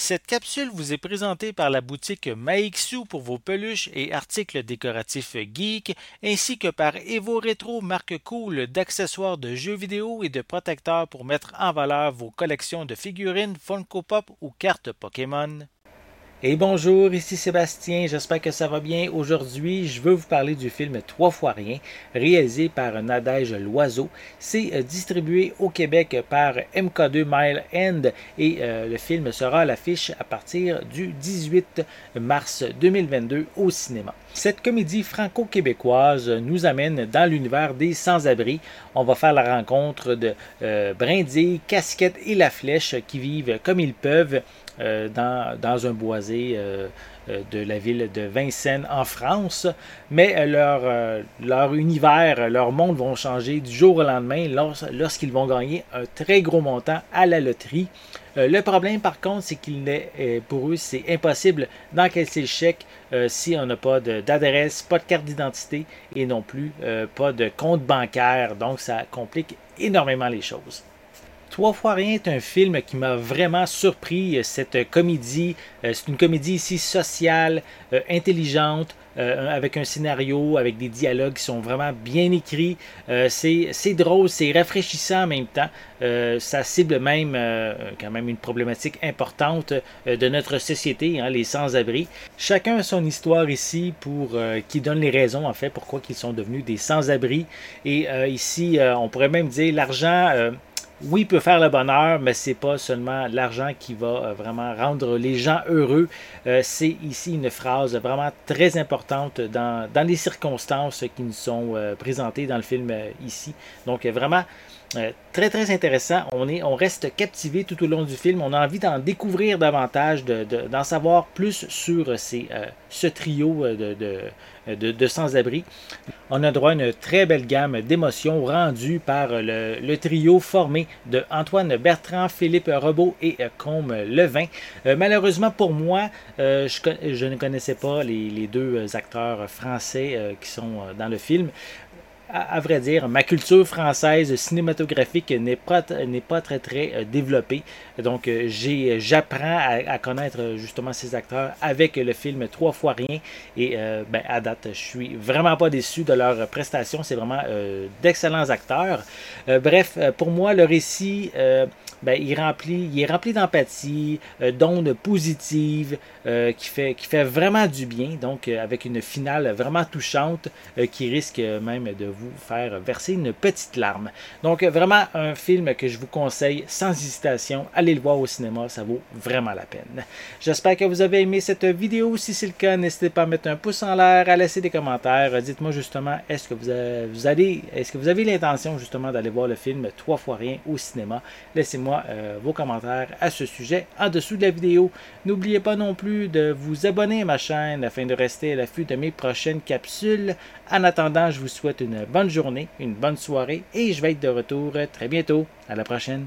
Cette capsule vous est présentée par la boutique Maixu pour vos peluches et articles décoratifs geek, ainsi que par Evo Retro, marque cool d'accessoires de jeux vidéo et de protecteurs pour mettre en valeur vos collections de figurines Funko Pop ou cartes Pokémon. Et bonjour, ici Sébastien, j'espère que ça va bien. Aujourd'hui, je veux vous parler du film Trois fois rien, réalisé par Nadège Loiseau. C'est euh, distribué au Québec par MK2 Mile End et euh, le film sera à l'affiche à partir du 18 mars 2022 au cinéma. Cette comédie franco-québécoise nous amène dans l'univers des sans-abri. On va faire la rencontre de euh, Casquette et La Flèche qui vivent comme ils peuvent euh, dans, dans, un boisé euh, euh, de la ville de Vincennes en France. Mais leur, leur univers, leur monde vont changer du jour au lendemain lorsqu'ils vont gagner un très gros montant à la loterie. le problème, par contre, c'est qu'il est pour eux, c'est impossible d'encaisser le chèque si on n'a pas d'adresse, pas de carte d'identité et non plus pas de compte bancaire. Donc, ça complique énormément les choses. Trois fois rien est un film qui m'a vraiment surpris. Cette comédie, euh, c'est une comédie ici sociale, euh, intelligente, euh, avec un scénario, avec des dialogues qui sont vraiment bien écrits. c'est drôle, c'est rafraîchissant en même temps. ça cible même quand même une problématique importante de notre société, hein, les sans-abri. Chacun a son histoire ici pour qui donne les raisons en fait pourquoi ils sont devenus des sans-abri. Et ici, on pourrait même dire l'argent oui, peut faire le bonheur, mais c'est pas seulement l'argent qui va euh, vraiment rendre les gens heureux. Euh, c'est ici une phrase vraiment très importante dans, les circonstances qui nous sont euh, présentées dans le film ici. Donc vraiment très très intéressant. On, est, on reste captivé tout au long du film. On a envie d'en découvrir davantage, d'en savoir plus sur ces, ce trio de, de, de sans-abri. On a droit à une très belle gamme d'émotions rendues par le, trio formé de Antoine Bertrand, Philippe Robot et Combe Levin. Euh, malheureusement pour moi, euh, je, ne connaissais pas les, deux acteurs français euh, qui sont dans le film à, vrai dire, ma culture française cinématographique n'est pas, n'est pas très très euh, développée. Donc euh, j'ai, j'apprends à, connaître justement ces acteurs avec le film Trois fois rien. Et euh, ben, à date, je suis vraiment pas déçu de leur prestation. C'est vraiment d'excellents acteurs. bref, pour moi, le récit ben, il, remplit, il est rempli d'empathie, euh, d'ondes positives, euh, qui, fait, qui fait vraiment du bien, donc euh, avec une finale vraiment touchante qui risque même de vous faire verser une petite larme. Donc vraiment un film que je vous conseille sans hésitation, allez le voir au cinéma, ça vaut vraiment la peine. J'espère que vous avez aimé cette vidéo, si c'est le cas, n'hésitez pas à mettre un pouce en l'air, à laisser des commentaires, dites-moi justement, est-ce que vous, vous allez, est-ce que vous avez l'intention justement d'aller voir le film Trois fois rien au cinéma, laissez-moi euh, vos commentaires à ce sujet en dessous de la vidéo. N'oubliez pas non plus de vous abonner à ma chaîne afin de rester à l'affût de mes prochaines capsules. En attendant, je vous souhaite une bonne journée, une bonne soirée et je vais être de retour très bientôt. À la prochaine.